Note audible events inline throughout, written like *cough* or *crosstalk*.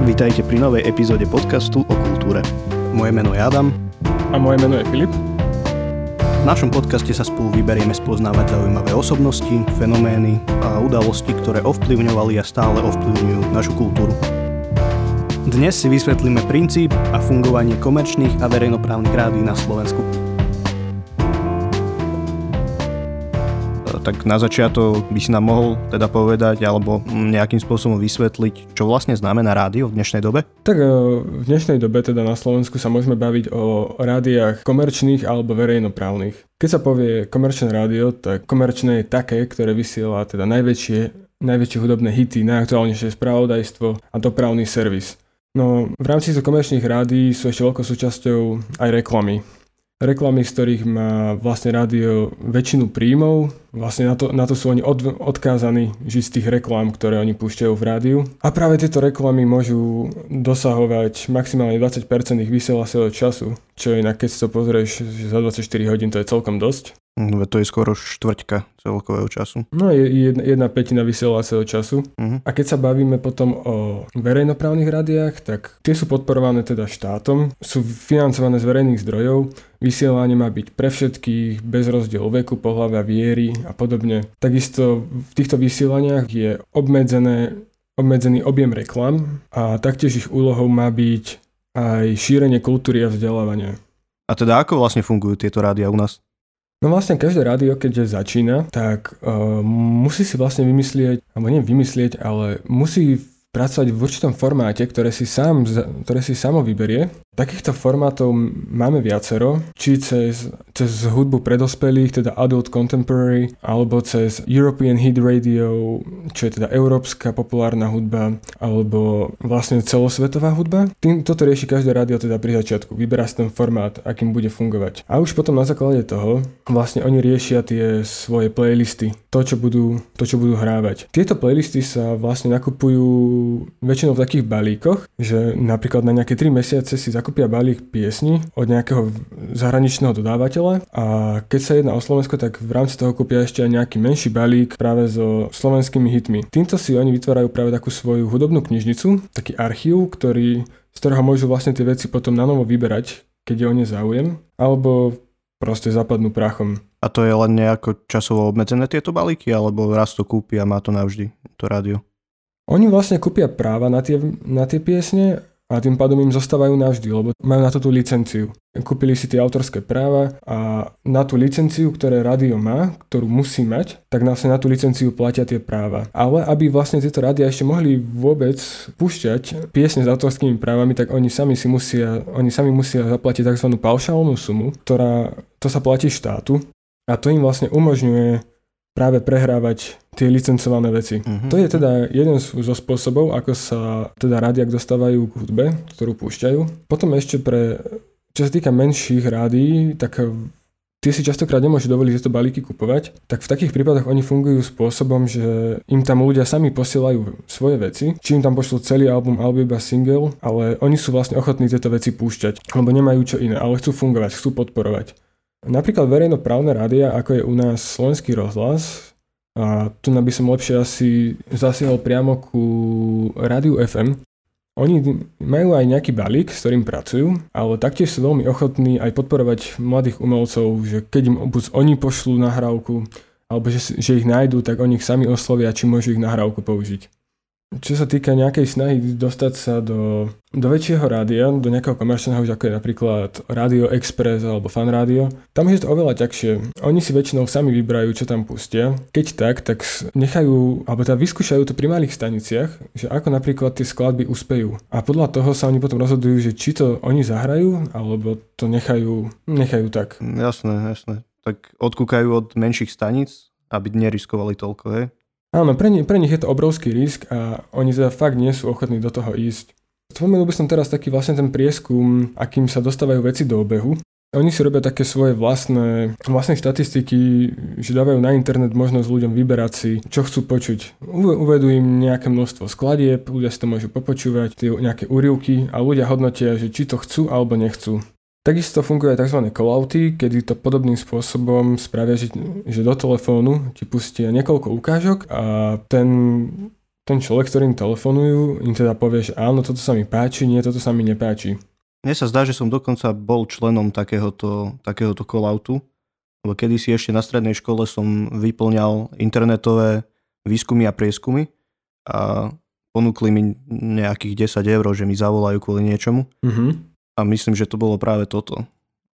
Vítajte pri novej epizóde podcastu o kultúre. Moje meno je Adam. A moje meno je Filip. V našom podcaste sa spolu vyberieme spoznávať zaujímavé osobnosti, fenomény a udalosti, ktoré ovplyvňovali a stále ovplyvňujú našu kultúru. Dnes si vysvetlíme princíp a fungovanie komerčných a verejnoprávnych rádií na Slovensku. Tak na začiatok by si nám mohol teda povedať alebo nejakým spôsobom vysvetliť, čo vlastne znamená rádio v dnešnej dobe? Tak e, v dnešnej dobe teda na Slovensku sa môžeme baviť o rádiách komerčných alebo verejnoprávnych. Keď sa povie komerčné rádio, tak komerčné je také, ktoré vysiela teda najväčšie, najväčšie hudobné hity, najaktuálnejšie spravodajstvo a dopravný servis. No v rámci komerčných rádií sú ešte veľkou súčasťou aj reklamy reklamy, z ktorých má vlastne rádio väčšinu príjmov. Vlastne na to, na to sú oni od, odkázaní žiť z tých reklám, ktoré oni púšťajú v rádiu. A práve tieto reklamy môžu dosahovať maximálne 20% ich vysielacieho času, čo inak keď si to pozrieš, že za 24 hodín to je celkom dosť. To je skoro štvrťka celkového času. No je jedna, jedna petina vysielacieho času. Uh-huh. A keď sa bavíme potom o verejnoprávnych rádiách, tak tie sú podporované teda štátom, sú financované z verejných zdrojov, vysielanie má byť pre všetkých, bez rozdielu veku, pohľavia, viery a podobne. Takisto v týchto vysielaniach je obmedzené, obmedzený objem reklam a taktiež ich úlohou má byť aj šírenie kultúry a vzdelávania. A teda ako vlastne fungujú tieto rádia u nás? No vlastne každé rádio, keďže začína, tak uh, musí si vlastne vymyslieť, alebo nie vymyslieť, ale musí pracovať v určitom formáte, ktoré si, sám, ktoré si samo vyberie. Takýchto formátov máme viacero, či cez, cez hudbu pre dospelých, teda Adult Contemporary, alebo cez European Hit Radio, čo je teda európska populárna hudba, alebo vlastne celosvetová hudba. Tým, toto rieši každé rádio teda pri začiatku. Vyberá si ten formát, akým bude fungovať. A už potom na základe toho vlastne oni riešia tie svoje playlisty, to, čo budú, to, čo budú hrávať. Tieto playlisty sa vlastne nakupujú väčšinou v takých balíkoch, že napríklad na nejaké 3 mesiace si zakúpia balík piesni od nejakého zahraničného dodávateľa a keď sa jedná o Slovensko, tak v rámci toho kúpia ešte aj nejaký menší balík práve so slovenskými hitmi. Týmto si oni vytvárajú práve takú svoju hudobnú knižnicu, taký archív, ktorý, z ktorého môžu vlastne tie veci potom na novo vyberať, keď je o ne záujem, alebo proste zapadnú prachom. A to je len nejako časovo obmedzené tieto balíky, alebo raz to kúpi a má to navždy, to rádio? Oni vlastne kúpia práva na tie, na tie piesne a tým pádom im zostávajú navždy, lebo majú na to tú licenciu. Kúpili si tie autorské práva a na tú licenciu, ktoré rádio má, ktorú musí mať, tak vlastne na tú licenciu platia tie práva. Ale aby vlastne tieto rádia ešte mohli vôbec púšťať piesne s autorskými právami, tak oni sami si musia, oni sami musia zaplatiť tzv. paušálnu sumu, ktorá to sa platí štátu a to im vlastne umožňuje práve prehrávať tie licencované veci. Uh-huh. To je teda jeden zo spôsobov, ako sa teda rádiak dostávajú k hudbe, ktorú púšťajú. Potom ešte pre, čo sa týka menších rádií, tak tie si častokrát nemôžu dovoliť tieto balíky kupovať, tak v takých prípadoch oni fungujú spôsobom, že im tam ľudia sami posielajú svoje veci, či im tam pošlú celý album alebo iba single, ale oni sú vlastne ochotní tieto veci púšťať, lebo nemajú čo iné, ale chcú fungovať, chcú podporovať. Napríklad verejnoprávne rádia, ako je u nás Slovenský rozhlas, a tu by som lepšie asi zasiahol priamo ku rádiu FM. Oni majú aj nejaký balík, s ktorým pracujú, ale taktiež sú veľmi ochotní aj podporovať mladých umelcov, že keď im buď oni pošlú nahrávku, alebo že, že ich nájdú, tak oni ich sami oslovia, či môžu ich nahrávku použiť. Čo sa týka nejakej snahy dostať sa do, do väčšieho rádia, do nejakého komerčného, ako je napríklad Radio Express alebo Fan Radio, tam je to oveľa ťažšie. Oni si väčšinou sami vybrajú, čo tam pustia. Keď tak, tak nechajú, alebo teda vyskúšajú to pri malých staniciach, že ako napríklad tie skladby uspejú. A podľa toho sa oni potom rozhodujú, že či to oni zahrajú, alebo to nechajú, nechajú tak. Jasné, jasné. Tak odkúkajú od menších staníc, aby neriskovali toľko, hej? Áno, pre, nich, pre nich je to obrovský risk a oni teda fakt nie sú ochotní do toho ísť. Spomenul by som teraz taký vlastne ten prieskum, akým sa dostávajú veci do obehu. Oni si robia také svoje vlastné, vlastné štatistiky, že dávajú na internet možnosť ľuďom vyberať si, čo chcú počuť. Uvedú im nejaké množstvo skladieb, ľudia si to môžu popočúvať, tie nejaké úrivky a ľudia hodnotia, že či to chcú alebo nechcú. Takisto funguje aj tzv. callouty, kedy to podobným spôsobom spravia, že, že do telefónu ti pustia niekoľko ukážok a ten, ten človek, ktorým telefonujú, im teda povie, že áno, toto sa mi páči, nie, toto sa mi nepáči. Mne sa zdá, že som dokonca bol členom takéhoto, takéhoto call-outu, lebo kedysi ešte na strednej škole som vyplňal internetové výskumy a prieskumy a ponúkli mi nejakých 10 eur, že mi zavolajú kvôli niečomu. Uh-huh. A myslím, že to bolo práve toto.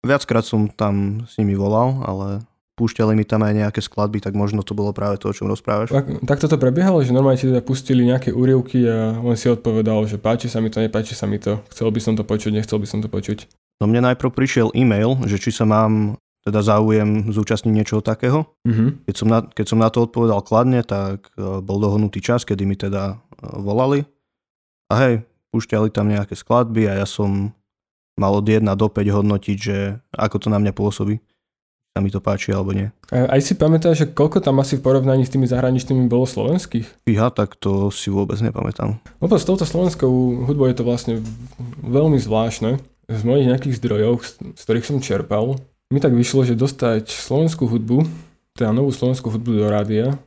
Viackrát som tam s nimi volal, ale púšťali mi tam aj nejaké skladby, tak možno to bolo práve to, o čom rozprávaš. Tak, tak toto prebiehalo, že normálne ti teda pustili nejaké úrievky a on si odpovedal, že páči sa mi to, nepáči sa mi to, chcel by som to počuť, nechcel by som to počuť. No mne najprv prišiel e-mail, že či sa mám teda záujem zúčastniť niečoho takého. Uh-huh. Keď, som na, keď som na to odpovedal kladne, tak e, bol dohodnutý čas, kedy mi teda e, volali. A hej, púšťali tam nejaké skladby a ja som mal od 1 do 5 hodnotiť, že ako to na mňa pôsobí sa mi to páči alebo nie. Aj si pamätáš, že koľko tam asi v porovnaní s tými zahraničnými bolo slovenských? Fíha, tak to si vôbec nepamätám. Lebo s touto slovenskou hudbou je to vlastne veľmi zvláštne. Z mojich nejakých zdrojov, z ktorých som čerpal, mi tak vyšlo, že dostať slovenskú hudbu, teda novú slovenskú hudbu do rádia,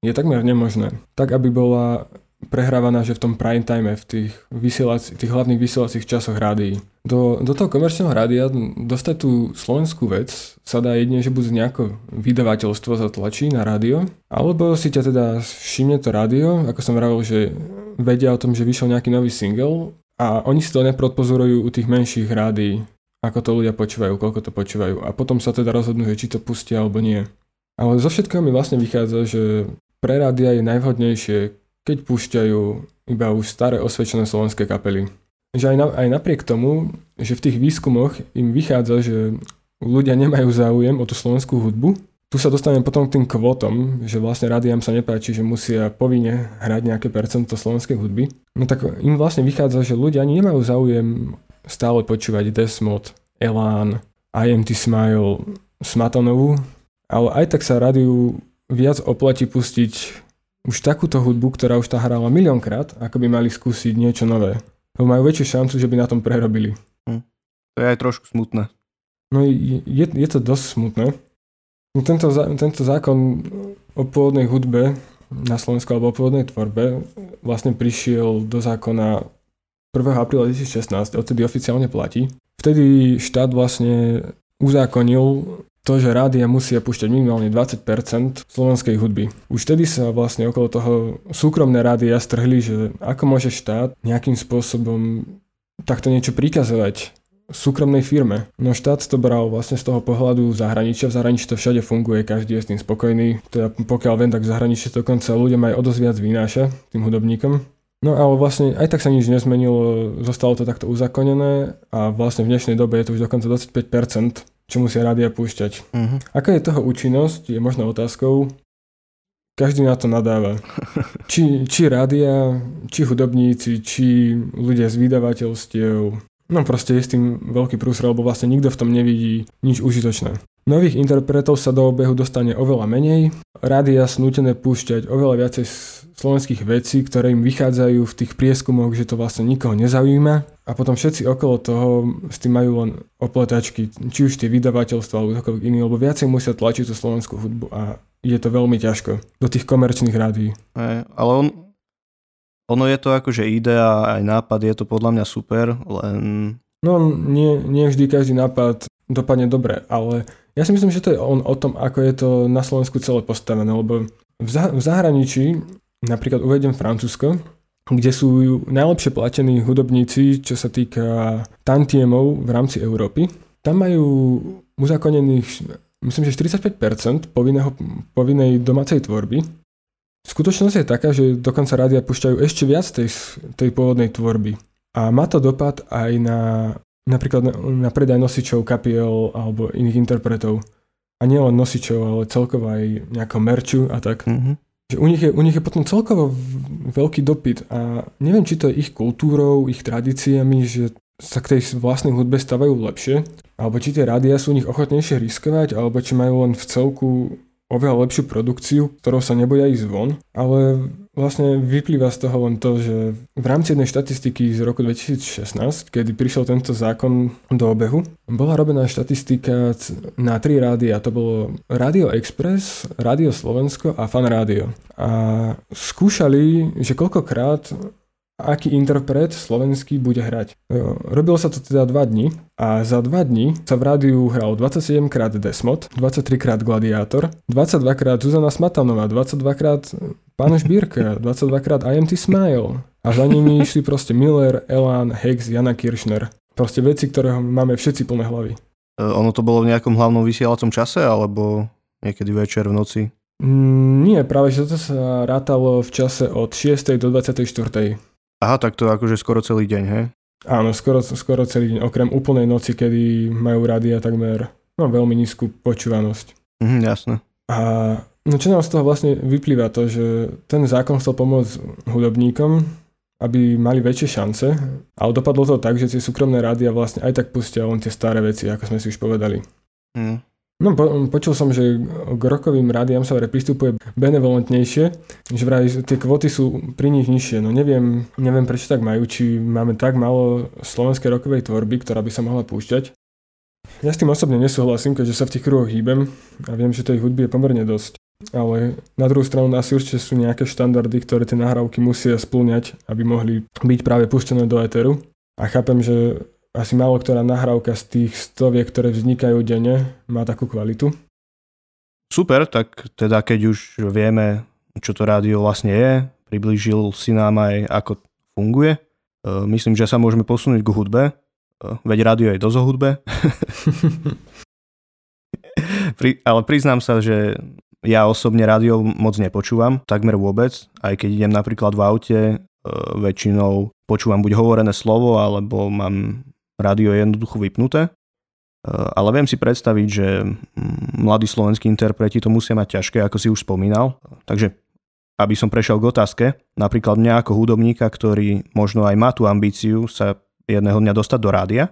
je takmer nemožné. Tak, aby bola prehrávaná, že v tom prime time, v tých, vysielac- tých hlavných vysielacích časoch rádií. Do, do toho komerčného rádia dostať tú slovenskú vec sa dá jedine, že buď nejako vydavateľstvo zatlačí na rádio, alebo si ťa teda všimne to rádio, ako som vravil, že vedia o tom, že vyšiel nejaký nový single a oni si to neprodpozorujú u tých menších rádií, ako to ľudia počúvajú, koľko to počúvajú a potom sa teda rozhodnú, že či to pustia alebo nie. Ale zo všetkého mi vlastne vychádza, že pre rádia je najvhodnejšie, keď púšťajú iba už staré osvedčené slovenské kapely. Že aj, na, aj napriek tomu, že v tých výskumoch im vychádza, že ľudia nemajú záujem o tú slovenskú hudbu, tu sa dostaneme potom k tým kvotom, že vlastne rádiám sa nepáči, že musia povinne hrať nejaké percento slovenskej hudby. No tak im vlastne vychádza, že ľudia ani nemajú záujem stále počúvať Desmod, Elán, IMT Smile, Smatonovú, ale aj tak sa rádiu viac oplatí pustiť už takúto hudbu, ktorá už tá hrala miliónkrát, ako by mali skúsiť niečo nové. Lebo majú väčšiu šancu, že by na tom prerobili. Hm. To je aj trošku smutné. No je, je to dosť smutné. No, tento, tento zákon o pôvodnej hudbe na Slovensku alebo o pôvodnej tvorbe vlastne prišiel do zákona 1. apríla 2016, odtedy oficiálne platí. Vtedy štát vlastne uzákonil to, že rádia musia púšťať minimálne 20% slovenskej hudby. Už vtedy sa vlastne okolo toho súkromné rádia strhli, že ako môže štát nejakým spôsobom takto niečo prikazovať súkromnej firme. No štát to bral vlastne z toho pohľadu zahraničia. V zahraničí to všade funguje, každý je s tým spokojný. Teda pokiaľ viem, tak v zahraničí dokonca ľudia aj o viac vynáša tým hudobníkom. No ale vlastne aj tak sa nič nezmenilo, zostalo to takto uzakonené a vlastne v dnešnej dobe je to už dokonca 25% čo musia rádia púšťať. Uh-huh. Aká je toho účinnosť, je možno otázkou. Každý na to nadáva. *laughs* Či, či rádia, či hudobníci, či ľudia z vydavateľstiev. No proste je s tým veľký prúsor, lebo vlastne nikto v tom nevidí nič užitočné. Nových interpretov sa do obehu dostane oveľa menej, rádia sú nutené púšťať oveľa viacej slovenských vecí, ktoré im vychádzajú v tých prieskumoch, že to vlastne nikoho nezaujíma a potom všetci okolo toho s tým majú len opletačky, či už tie vydavateľstva alebo ktokoľvek iný, lebo viacej musia tlačiť tú slovenskú hudbu a je to veľmi ťažko do tých komerčných rádií. Aj, ale on, ono je to akože idea, aj nápad, je to podľa mňa super, len... No nie, nie vždy každý nápad dopadne dobre, ale ja si myslím, že to je on o tom, ako je to na Slovensku celé postavené, lebo v, v zahraničí, napríklad uvedem Francúzsko, kde sú najlepšie platení hudobníci, čo sa týka tantiemov v rámci Európy. Tam majú uzakonených, myslím, že 45% povinného, povinnej domácej tvorby. Skutočnosť je taká, že dokonca rádia púšťajú ešte viac tej, tej pôvodnej tvorby. A má to dopad aj na napríklad na, na predaj nosičov, kapiel alebo iných interpretov. A nielen nosičov, ale celkovo aj nejakého merču a tak. Mm-hmm. Že u, nich je, u nich je potom celkovo veľký dopyt a neviem, či to je ich kultúrou, ich tradíciami, že sa k tej vlastnej hudbe stavajú lepšie, alebo či tie rádia sú u nich ochotnejšie riskovať, alebo či majú len v celku oveľa lepšiu produkciu, ktorou sa neboja ísť von. Ale vlastne vyplýva z toho len to, že v rámci jednej štatistiky z roku 2016, kedy prišiel tento zákon do obehu, bola robená štatistika na tri rádia. To bolo Radio Express, Radio Slovensko a Fan Radio. A skúšali, že koľkokrát aký interpret slovenský bude hrať. Robilo sa to teda 2 dní a za 2 dní sa v rádiu hral 27 krát Desmod, 23 krát Gladiátor, 22 krát Zuzana Smatanová, 22 krát Pán Šbírka, 22 *laughs* krát IMT Smile a za nimi išli proste Miller, Elan, Hex, Jana Kiršner. Proste veci, ktoré máme všetci plné hlavy. E, ono to bolo v nejakom hlavnom vysielacom čase alebo niekedy večer v noci? Mm, nie, práve že to sa rátalo v čase od 6. do 24. Aha, tak to akože skoro celý deň, he? Áno, skoro, skoro celý deň, okrem úplnej noci, kedy majú rádia takmer no, veľmi nízku počúvanosť. Mhm, jasné. A no, čo nám z toho vlastne vyplýva to, že ten zákon chcel pomôcť hudobníkom, aby mali väčšie šance, ale dopadlo to tak, že tie súkromné rádia vlastne aj tak pustia len tie staré veci, ako sme si už povedali. Mm. No, po, počul som, že k rokovým rádiám sa pristupuje benevolentnejšie, že vraj tie kvoty sú pri nich nižšie. No neviem, neviem prečo tak majú, či máme tak málo slovenskej rokovej tvorby, ktorá by sa mohla púšťať. Ja s tým osobne nesúhlasím, keďže sa v tých kruhoch hýbem a viem, že tej hudby je pomerne dosť. Ale na druhú stranu asi určite sú nejaké štandardy, ktoré tie nahrávky musia splňať, aby mohli byť práve pustené do éteru. A chápem, že asi málo ktorá nahrávka z tých stoviek, ktoré vznikajú denne, má takú kvalitu. Super, tak teda keď už vieme, čo to rádio vlastne je, priblížil si nám aj, ako funguje. E, myslím, že sa môžeme posunúť k hudbe, e, veď rádio je dosť o hudbe. *laughs* Ale priznám sa, že ja osobne rádio moc nepočúvam, takmer vôbec, aj keď idem napríklad v aute, e, väčšinou počúvam buď hovorené slovo, alebo mám rádio je jednoducho vypnuté. E, ale viem si predstaviť, že mladí slovenskí interpreti to musia mať ťažké, ako si už spomínal. Takže aby som prešiel k otázke, napríklad mňa ako hudobníka, ktorý možno aj má tú ambíciu sa jedného dňa dostať do rádia,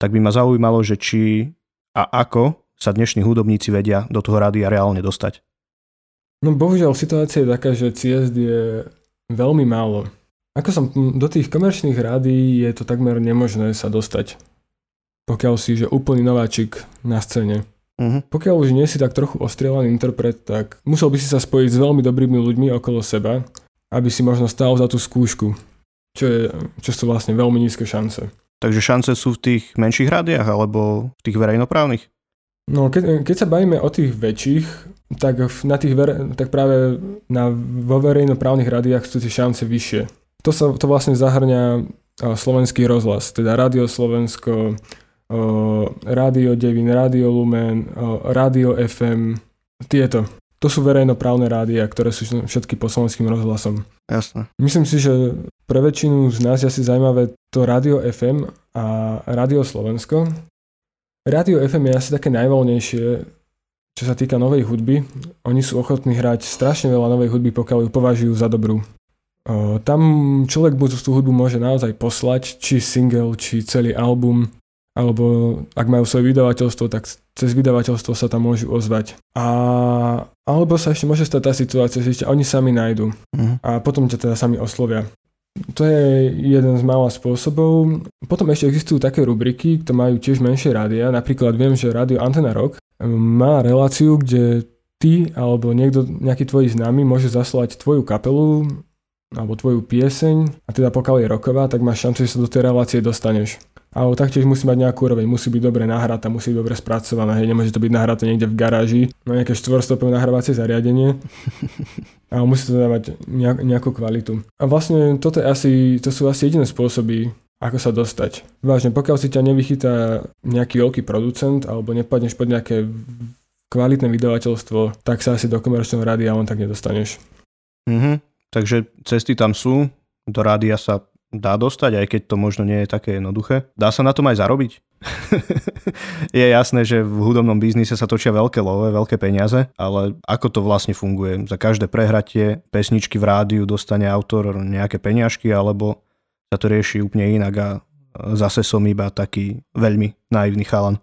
tak by ma zaujímalo, že či a ako sa dnešní hudobníci vedia do toho rádia reálne dostať. No bohužiaľ situácia je taká, že ciest je veľmi málo. Ako som do tých komerčných rádií je to takmer nemožné sa dostať. Pokiaľ si, že úplný nováčik na scéne. Uh-huh. Pokiaľ už nie si tak trochu ostrielaný interpret, tak musel by si sa spojiť s veľmi dobrými ľuďmi okolo seba, aby si možno stál za tú skúšku, čo, je, čo sú vlastne veľmi nízke šance. Takže šance sú v tých menších rádiách alebo v tých verejnoprávnych? No, keď, keď sa bavíme o tých väčších, tak, na tých ver, tak práve na, vo verejnoprávnych rádiách sú tie šance vyššie. To, sa, to vlastne zahrňa slovenský rozhlas, teda Rádio Slovensko, Rádio Devin, Rádio Lumen, Rádio FM, tieto. To sú verejnoprávne rádia, ktoré sú všetky po slovenským rozhlasom. Jasné. Myslím si, že pre väčšinu z nás je asi zaujímavé to Rádio FM a Rádio Slovensko. Rádio FM je asi také najvoľnejšie, čo sa týka novej hudby. Oni sú ochotní hrať strašne veľa novej hudby, pokiaľ ju považujú za dobrú. Tam človek tú hudbu môže naozaj poslať, či single, či celý album, alebo ak majú svoje vydavateľstvo, tak cez vydavateľstvo sa tam môžu ozvať. A, alebo sa ešte môže stať tá situácia, že ešte oni sami nájdu uh-huh. a potom ťa teda sami oslovia. To je jeden z mála spôsobov. Potom ešte existujú také rubriky, ktoré majú tiež menšie rádia. Napríklad viem, že rádio Antena Rock má reláciu, kde ty alebo niekto, nejaký tvoj známy môže zaslať tvoju kapelu alebo tvoju pieseň a teda pokiaľ je roková, tak máš šancu, že sa do tej relácie dostaneš. Ale taktiež musí mať nejakú úroveň, musí byť dobre nahratá, musí byť dobre spracovaná, hej, nemôže to byť nahraté niekde v garáži, na nejaké štvorstopové nahrávacie zariadenie, *laughs* ale musí to dávať nejakú kvalitu. A vlastne toto, je asi, to sú asi jediné spôsoby, ako sa dostať. Vážne, pokiaľ si ťa nevychytá nejaký veľký producent alebo nepadneš pod nejaké kvalitné vydavateľstvo, tak sa asi do komerčného rádia len tak nedostaneš. Mhm. Takže cesty tam sú, do rádia sa dá dostať, aj keď to možno nie je také jednoduché. Dá sa na tom aj zarobiť? *laughs* je jasné, že v hudobnom biznise sa točia veľké love, veľké peniaze, ale ako to vlastne funguje? Za každé prehratie pesničky v rádiu dostane autor nejaké peňažky, alebo sa to rieši úplne inak a zase som iba taký veľmi naivný chalan.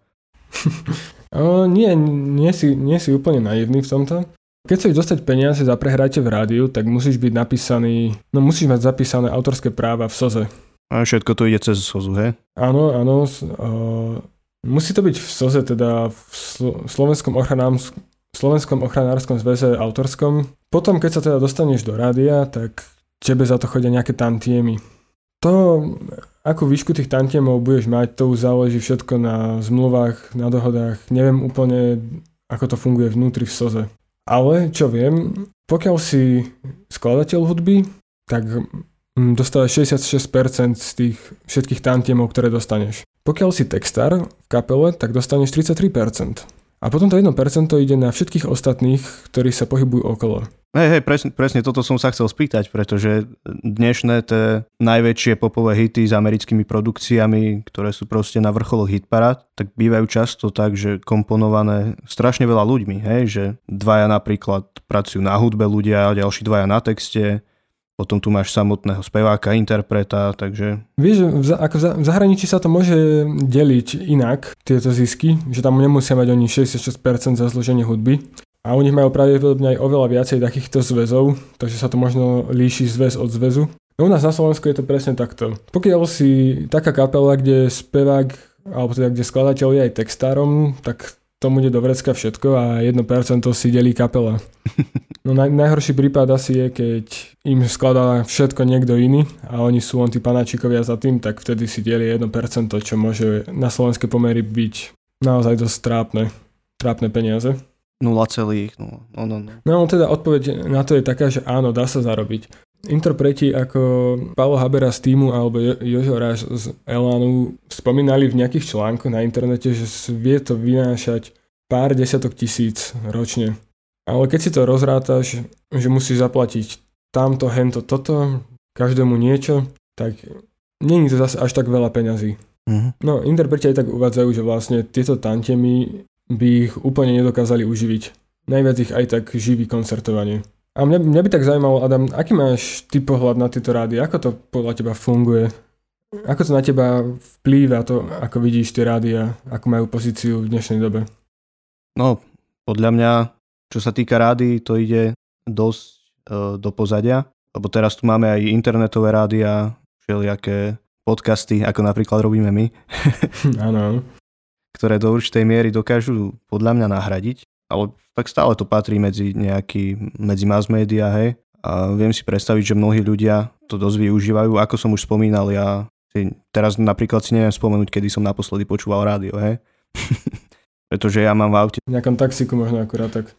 *laughs* o, nie, nie si, nie si úplne naivný v tomto Keď chceš dostať peniaze za prehrajte v rádiu, tak musíš byť napísaný, no musíš mať zapísané autorské práva v SOZE. A všetko to ide cez SOZu, he? Áno, áno. Uh, musí to byť v SOZE, teda v Slo- Slovenskom ochranám, Slovenskom ochranárskom zväze autorskom. Potom, keď sa teda dostaneš do rádia, tak tebe za to chodia nejaké tantiemy. To, ako výšku tých tantiemov budeš mať, to už záleží všetko na zmluvách, na dohodách. Neviem úplne, ako to funguje vnútri v SOZE. Ale čo viem, pokiaľ si skladateľ hudby, tak mm, dostávaš 66% z tých všetkých tantiemov, ktoré dostaneš. Pokiaľ si textár v kapele, tak dostaneš 33%. A potom to 1% ide na všetkých ostatných, ktorí sa pohybujú okolo. Hej, hej, presne, presne toto som sa chcel spýtať, pretože dnešné tie najväčšie popové hity s americkými produkciami, ktoré sú proste na vrcholoch hitparát, tak bývajú často tak, že komponované strašne veľa ľuďmi, hej, že dvaja napríklad pracujú na hudbe ľudia, ďalší dvaja na texte, potom tu máš samotného speváka, interpreta, takže... Vieš, v, ako v zahraničí sa to môže deliť inak, tieto zisky, že tam nemusia mať oni 66% za zloženie hudby, a u nich majú pravdepodobne aj oveľa viacej takýchto zväzov, takže sa to možno líši zväz od zväzu. No u nás na Slovensku je to presne takto. Pokiaľ si taká kapela, kde spevák, alebo teda kde skladateľ je aj textárom, tak tomu ide do vrecka všetko a 1% si delí kapela. *laughs* No naj, najhorší prípad asi je, keď im skladá všetko niekto iný a oni sú len tí panáčikovia za tým, tak vtedy si delí 1%, čo môže na slovenské pomery byť naozaj dosť trápne, trápne peniaze. 0,0. No, no, no. no teda odpoveď na to je taká, že áno, dá sa zarobiť. Interpreti ako Paolo Habera z týmu alebo jo- Jožo Ráš z Elanu spomínali v nejakých článkoch na internete, že vie to vynášať pár desiatok tisíc ročne. Ale keď si to rozrátaš, že musíš zaplatiť tamto, hento, toto, každému niečo, tak není to zase až tak veľa peňazí. Mm-hmm. No, interpreti aj tak uvádzajú, že vlastne tieto tantemy by ich úplne nedokázali uživiť. Najviac ich aj tak živí koncertovanie. A mňa, mňa by tak zaujímalo, Adam, aký máš ty pohľad na tieto rády? Ako to podľa teba funguje? Ako to na teba vplýva to, ako vidíš tie rádia, ako majú pozíciu v dnešnej dobe? No, podľa mňa, čo sa týka rády, to ide dosť e, do pozadia, lebo teraz tu máme aj internetové rádia, všelijaké podcasty, ako napríklad robíme my. *laughs* Áno ktoré do určitej miery dokážu podľa mňa nahradiť, ale tak stále to patrí medzi nejaký, medzi mass media, hej. A viem si predstaviť, že mnohí ľudia to dosť využívajú. Ako som už spomínal, ja si, teraz napríklad si neviem spomenúť, kedy som naposledy počúval rádio, hej. *laughs* Pretože ja mám v aute... V nejakom taxiku možno akurát tak.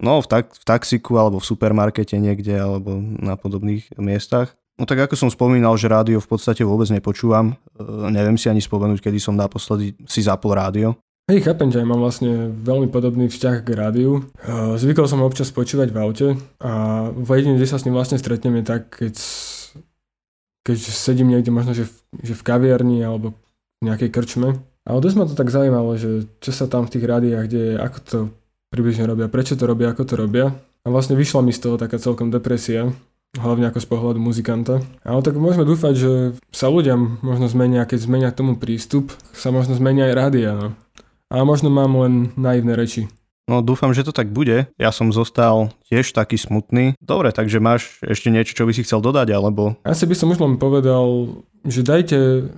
No, v, tak, v taxiku alebo v supermarkete niekde alebo na podobných miestach. No tak ako som spomínal, že rádio v podstate vôbec nepočúvam. E, neviem si ani spomenúť, kedy som naposledy si zapol rádio. Hej, chápem, že mám vlastne veľmi podobný vzťah k rádiu. Zvykol som občas počúvať v aute a v jedine, kde sa s ním vlastne stretnem je tak, keď, keď sedím niekde možno, že v, že v kaviarni alebo v nejakej krčme. Ale dosť ma to tak zaujímalo, že čo sa tam v tých rádiách deje, ako to približne robia, prečo to robia, ako to robia. A vlastne vyšla mi z toho taká celkom depresia, hlavne ako z pohľadu muzikanta. Ale tak môžeme dúfať, že sa ľudia možno zmenia, keď zmenia tomu prístup, sa možno zmenia aj rádia. No. A možno mám len naivné reči. No dúfam, že to tak bude. Ja som zostal tiež taký smutný. Dobre, takže máš ešte niečo, čo by si chcel dodať, alebo... Asi by som už len povedal, že dajte,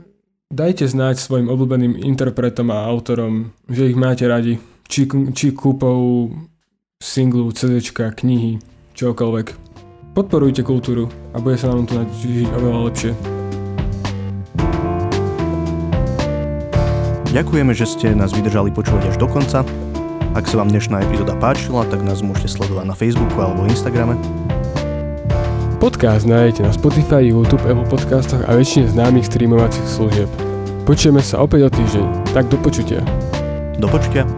dajte znať svojim obľúbeným interpretom a autorom, že ich máte radi. Či, či kúpou singlu, CDčka, knihy, čokoľvek. Podporujte kultúru a bude sa nám tu žiť oveľa lepšie. Ďakujeme, že ste nás vydržali počúvať až do konca. Ak sa vám dnešná epizóda páčila, tak nás môžete sledovať na Facebooku alebo Instagrame. Podcast nájdete na Spotify, YouTube, Apple podcastoch a väčšine známych streamovacích služieb. Počujeme sa opäť o týždeň, tak do počutia. Do počutia.